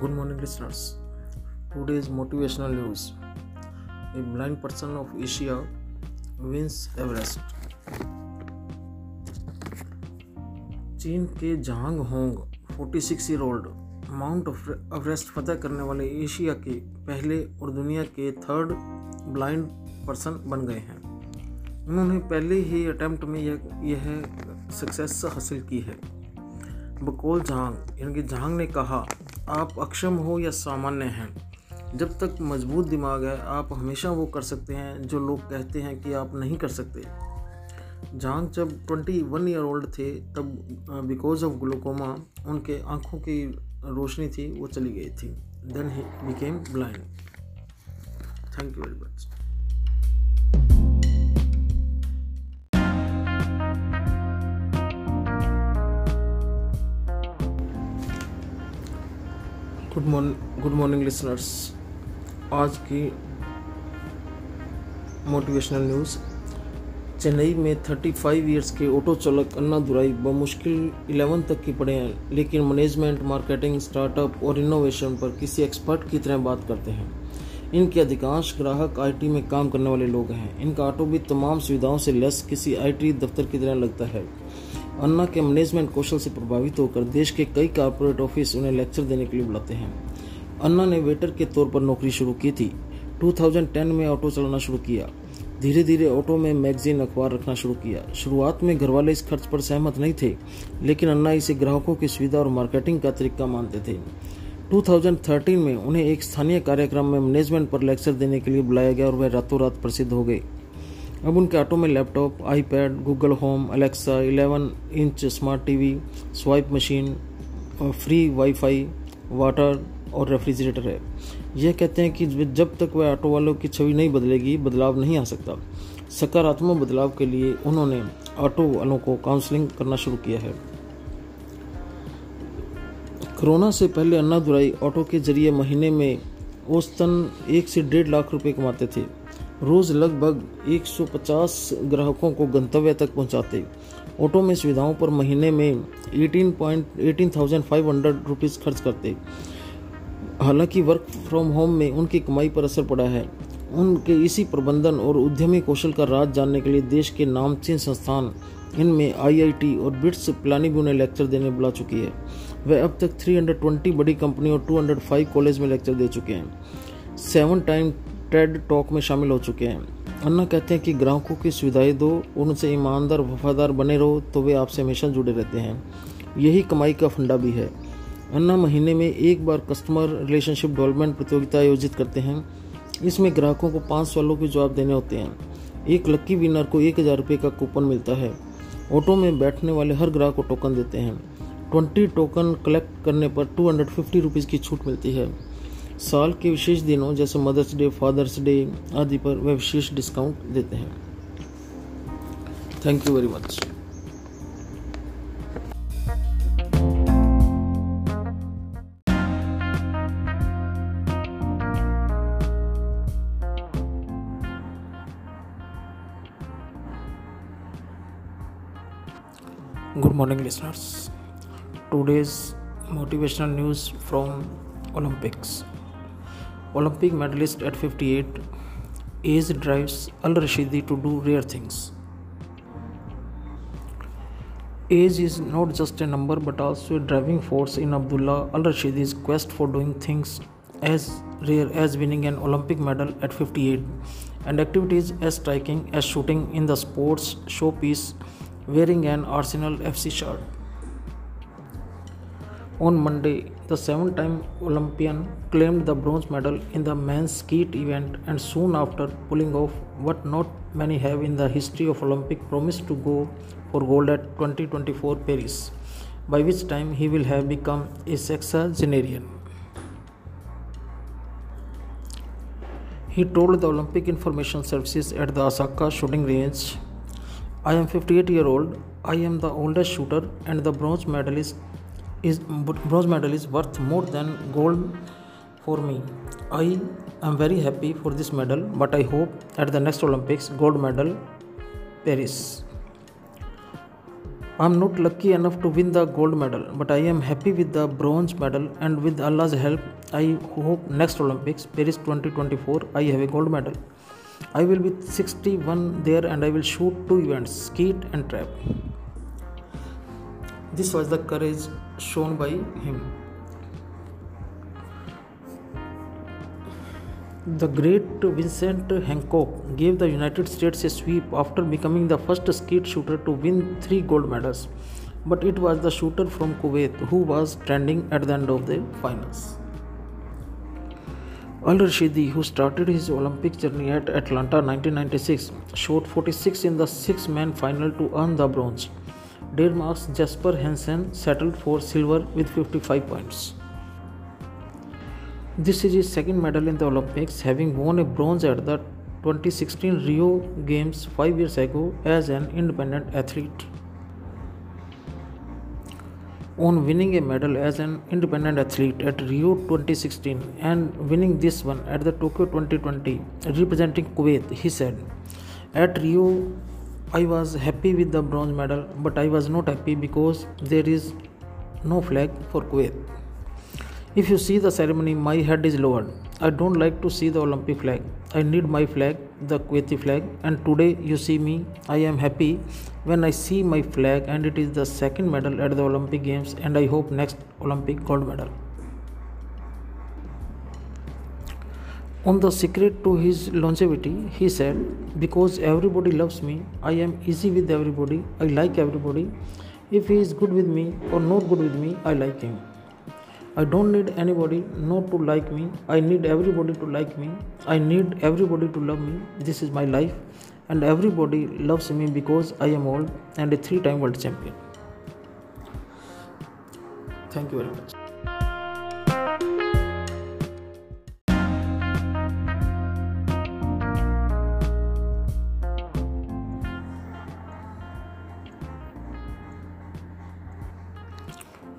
Good morning, listeners. Today's motivational news A blind person of Asia wins Everest. चीन के Zhang Hong 46 year old mount Everest फतह करने वाले Asia के पहले और दुनिया के थर्ड ब्लाइंड पर्सन बन गए हैं उन्होंने पहले ही अटैम्प्ट में यह यह सक्सेस हासिल की है बकोल जहांग यानी कि जहांग ने कहा आप अक्षम हो या सामान्य हैं। जब तक मज़बूत दिमाग है, आप हमेशा वो कर सकते हैं जो लोग कहते हैं कि आप नहीं कर सकते। जहाँ जब 21 ईयर ओल्ड थे, तब बिकॉज़ ऑफ़ ग्लूकोमा उनके आँखों की रोशनी थी, वो चली गई थी। Then he became blind thank you very much good morning good morning listeners आज की मोटिवेशनल न्यूज़ चेन्नई में 35 ईयर्स के ऑटो चालक अन्ना दुराई बमुश्किल 11 तक की पढ़े हैं, लेकिन मैनेजमेंट मार्केटिंग स्टार्टअप और इनोवेशन पर किसी एक्सपर्ट की तरह बात करते हैं। इनके अधिकांश ग्राहक आईटी में काम करने वाले लोग हैं। इनका ऑटो भी तमाम सुविधाओं से लेस किसी आईटी दफ्तर की तरह लगता है। अन्ना के मैनेजमेंट कौशल से प्रभावित होकर देश के कई कारपोरेट ऑफ़िस उन्हें लेक्चर देने के लिए बुलाते हैं। अन्ना ने वेटर के तौर पर नौकरी शुरू की थी। 2010 में ऑटो चलाना शुरू किया। धीरे धीरे ऑटो में मैगजीन अखबार रखना शुरू किया। शुरुआत में घर वाले इस खर्च पर सहमत नहीं थे, लेकिन अन्ना इसे ग्राहकों की सुविधा और मार्केटिंग का तरीका मानते थे। 2013 में उन्हें एक स्थानीय कार्यक्रम में मैनेजमेंट पर लेक्चर देने के लिए बुलाया गया और वह रातों रात प्रसिद्ध हो गए। अब उनके ऑटो में laptop, iPad, Google home, Alexa 11 inch smart TV, swipe machine, और फ्री वाईफाई, वाटर और रेफ्रिजरेटर है। यह कहते हैं कि जब तक वह ऑटो वालों की छवि नहीं बदलेगी, बदलाव नहीं आ सकता। सकारात्मक बदलाव के लिए उन्होंने ऑटो वालों को काउंसलिंग करना शुरू किया है। कोरोना से पहले अन्ना दुराई ऑटो के ज़रिए महीने में औसतन एक से डेढ़ लाख रुपए कमाते थे। रोज लगभग 150 ग्राहकों को गंतव्य तक पहुंचाते। ऑटो में सुविधाओं पर महीने में 18,500 रुपीस खर्च करते। हालाँकि वर्क फ्रॉम होम में उनकी कमाई पर असर पड़ा है। उनके इसी प्रबंधन और उद्यमी कौशल का राज जानने के लिए देश के नामचीन संस्थान इनमें आईआईटी और बिट्स प्लानिंग उन्हें लेक्चर देने बुला चुकी है। वह अब तक 320 बड़ी कंपनी और 205 कॉलेज में लेक्चर दे चुके हैं। सेवन टाइम टेड टॉक में शामिल हो चुके हैं। अन्ना कहते हैं कि ग्राहकों की सुविधाएँ दो, उनसे ईमानदार, वफादार बने रहो तो वे आपसे हमेशा जुड़े रहते हैं। यही कमाई का फंडा भी है। अन्ना महीने में एक बार कस्टमर रिलेशनशिप डेवलपमेंट प्रतियोगिता आयोजित करते हैं। इसमें ग्राहकों को पाँच सवालों के जवाब देने होते हैं। एक लक्की विनर को एक हज़ार रुपये का कूपन मिलता है। ऑटो में बैठने वाले हर ग्राहक को टोकन देते हैं। ट्वेंटी टोकन कलेक्ट करने पर टू हंड्रेड फिफ्टी रुपीज़ की छूट मिलती है। साल के विशेष दिनों, जैसे मदर्स डे फादर्स डे आदि पर वह विशेष डिस्काउंट देते हैं। Thank you very much good morning listeners today's motivational news from Olympics Olympic medalist at 58, age drives Al Rashidi to do rare things. Age is not just a number but also a driving force in Abdullah Al Rashidi's quest for doing things as rare as winning an Olympic medal at 58 and activities as striking as shooting in the sports showpiece wearing an Arsenal FC shirt. On Monday, the seven time Olympian claimed the bronze medal in the men's skeet event and soon after pulling off what not many have in the history of Olympic promised to go for gold at 2024 Paris, by which time he will have become a sexagenarian. He told the Olympic Information Services at the Osaka shooting range I am 58 year old. I am the oldest shooter and the bronze medalist is bronze medal is worth more than gold for me. I am very happy for this medal, but I hope at the next Olympics gold medal Paris. I'm not lucky enough to win the gold medal, but I am happy with the bronze medal and with Allah's help, I hope next Olympics, Paris 2024, I have a gold medal. I will be 61 there and I will shoot two events, skeet and trap. This was the courage shown by him. The great Vincent Hancock gave the United States a sweep after becoming the first skeet shooter to win three gold medals. But it was the shooter from Kuwait who was trending at the end of the finals. Al Rashidi, who started his Olympic journey at Atlanta 1996, shot 46 in the six man final to earn the bronze. Denmark's Jasper Hansen settled for silver with 55 points. This is his second medal in the Olympics, having won a bronze at the 2016 Rio Games five years ago as an independent athlete. On winning a medal as an independent athlete at Rio 2016 and winning this one at the Tokyo 2020 representing Kuwait, he said, At Rio, I was happy with the bronze medal, but I was not happy because there is no flag for Kuwait. If you see the ceremony, my head is lowered. I don't like to see the Olympic flag. I need my flag, the Kuwaiti flag, and today you see me. I am happy when I see my flag, and it is the second medal at the Olympic Games, and I hope next Olympic gold medal. On the secret to his longevity, he said, Because everybody loves me, I am easy with everybody, I like everybody. If he is good with me or not good with me, I like him. I don't need anybody not to like me. I need everybody to like me. I need everybody to love me. This is my life. And everybody loves me because I am old and a three time world champion. Thank you very much.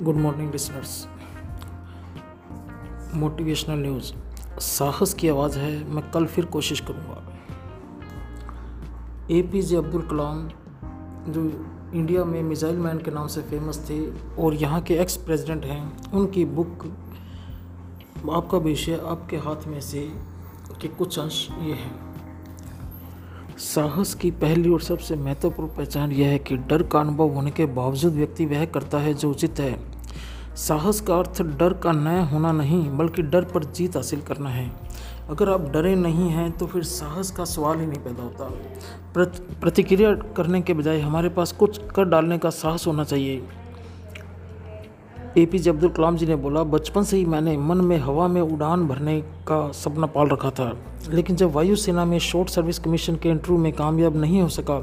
Good morning listeners. Motivational news साहस की आवाज़ है, मैं कल फिर कोशिश करूँगा। ए P J Abdul कलाम जो इंडिया में मिज़ाइल मैन के नाम से फ़ेमस थे और यहाँ के एक्स प्रेसिडेंट हैं, उनकी बुक आपका विषय आपके हाथ में से के कुछ अंश ये हैं। साहस की पहली और सबसे महत्वपूर्ण पहचान यह है कि डर का अनुभव होने के बावजूद व्यक्ति वह करता है जो उचित है। साहस का अर्थ डर का न होना नहीं, बल्कि डर पर जीत हासिल करना है। अगर आप डरे नहीं हैं तो फिर साहस का सवाल ही नहीं पैदा होता। प्रतिक्रिया करने के बजाय हमारे पास कुछ कर डालने का साहस होना चाहिए। ए पी जे अब्दुल कलाम जी ने बोला, बचपन से ही मैंने मन में हवा में उड़ान भरने का सपना पाल रखा था। लेकिन जब वायुसेना में शॉर्ट सर्विस कमीशन के इंटरव्यू में कामयाब नहीं हो सका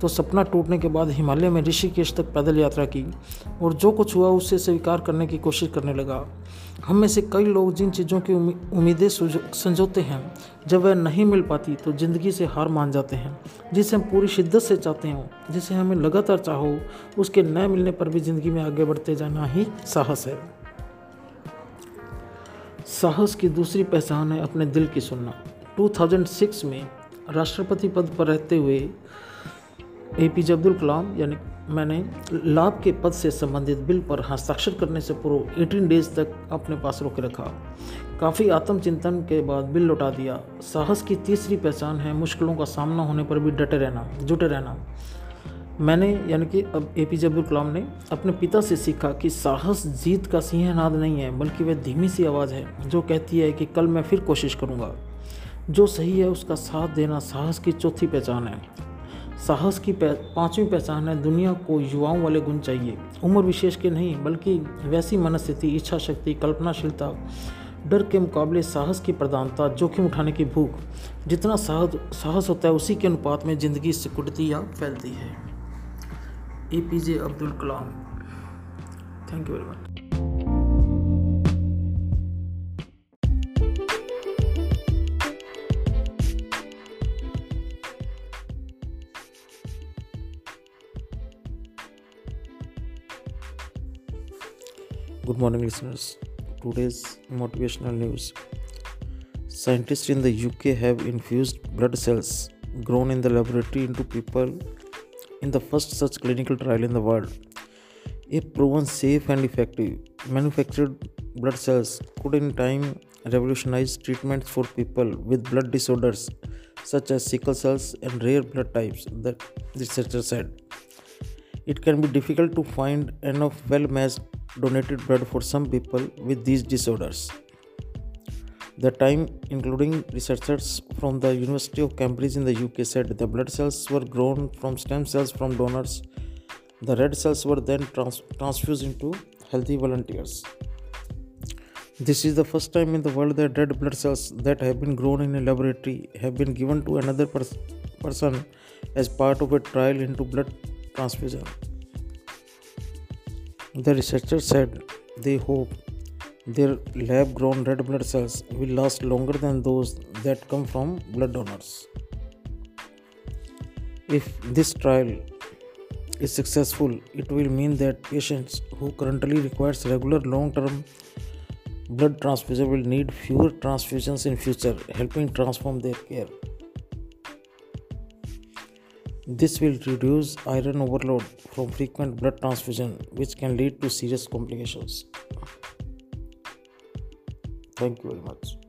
तो सपना टूटने के बाद हिमालय में ऋषिकेश तक पैदल यात्रा की और जो कुछ हुआ उससे स्वीकार करने की कोशिश करने लगा। हम में से कई लोग जिन चीज़ों की उम्मीदें संजोते हैं, जब वह नहीं मिल पाती तो ज़िंदगी से हार मान जाते हैं, जिसे हम पूरी शिद्दत से चाहते हो, जिसे हमें लगातार चाहो, उसके न मिलने पर भी ज़िंदगी में आगे बढ़ते जाना ही साहस है। साहस की दूसरी पहचान है अपने दिल की सुनना। 2006 में राष्ट्रपति पद पर रहते हुए ए पी जे अब्दुल कलाम, यानी मैंने लाभ के पद से संबंधित बिल पर हस्ताक्षर करने से पूर्व 18 डेज़ तक अपने पास रोके रखा। काफ़ी आत्मचिंतन के बाद बिल लौटा दिया। साहस की तीसरी पहचान है मुश्किलों का सामना होने पर भी डटे रहना, जुटे रहना। मैंने, यानी कि अब ए पी जे अब्दुल कलाम ने अपने पिता से सीखा कि साहस जीत का सिंहनाद नहीं है, बल्कि वह धीमी सी आवाज़ है, जो कहती है कि कल मैं फिर कोशिश करूँगा। जो सही है उसका साथ देना साहस की चौथी पहचान है। साहस की पांचवी पहचान है, दुनिया को युवाओं वाले गुण चाहिए। उम्र विशेष के नहीं, बल्कि वैसी मनस्थिति इच्छा शक्ति कल्पनाशीलता, डर के मुकाबले साहस की प्रधानता, जोखिम उठाने की भूख, जितना साहस साहस होता है उसी के अनुपात में ज़िंदगी सिकुड़ती या फैलती है। A P J Abdul Kalam. Thank you very much Good morning, listeners. Today's motivational news. Scientists in the UK have infused blood cells grown in the laboratory into people in the first such clinical trial in the world. If proven safe and effective, manufactured blood cells could in time revolutionize treatments for people with blood disorders such as sickle cells and rare blood types, the researcher said. It can be difficult to find enough well matched donated blood for some people with these disorders. The time, including researchers from the University of Cambridge in the UK, said the blood cells were grown from stem cells from donors. The red cells were then trans- transfused into healthy volunteers. This is the first time in the world that red blood cells that have been grown in a laboratory have been given to another pers- person as part of a trial into blood transfusion. The researchers said they hope their lab grown red blood cells will last longer than those that come from blood donors. If this trial is successful, it will mean that patients who currently requires regular long-term blood transfusion will need fewer transfusions in future, helping transform their care. This will reduce iron overload from frequent blood transfusion, which can lead to serious complications. Thank you very much.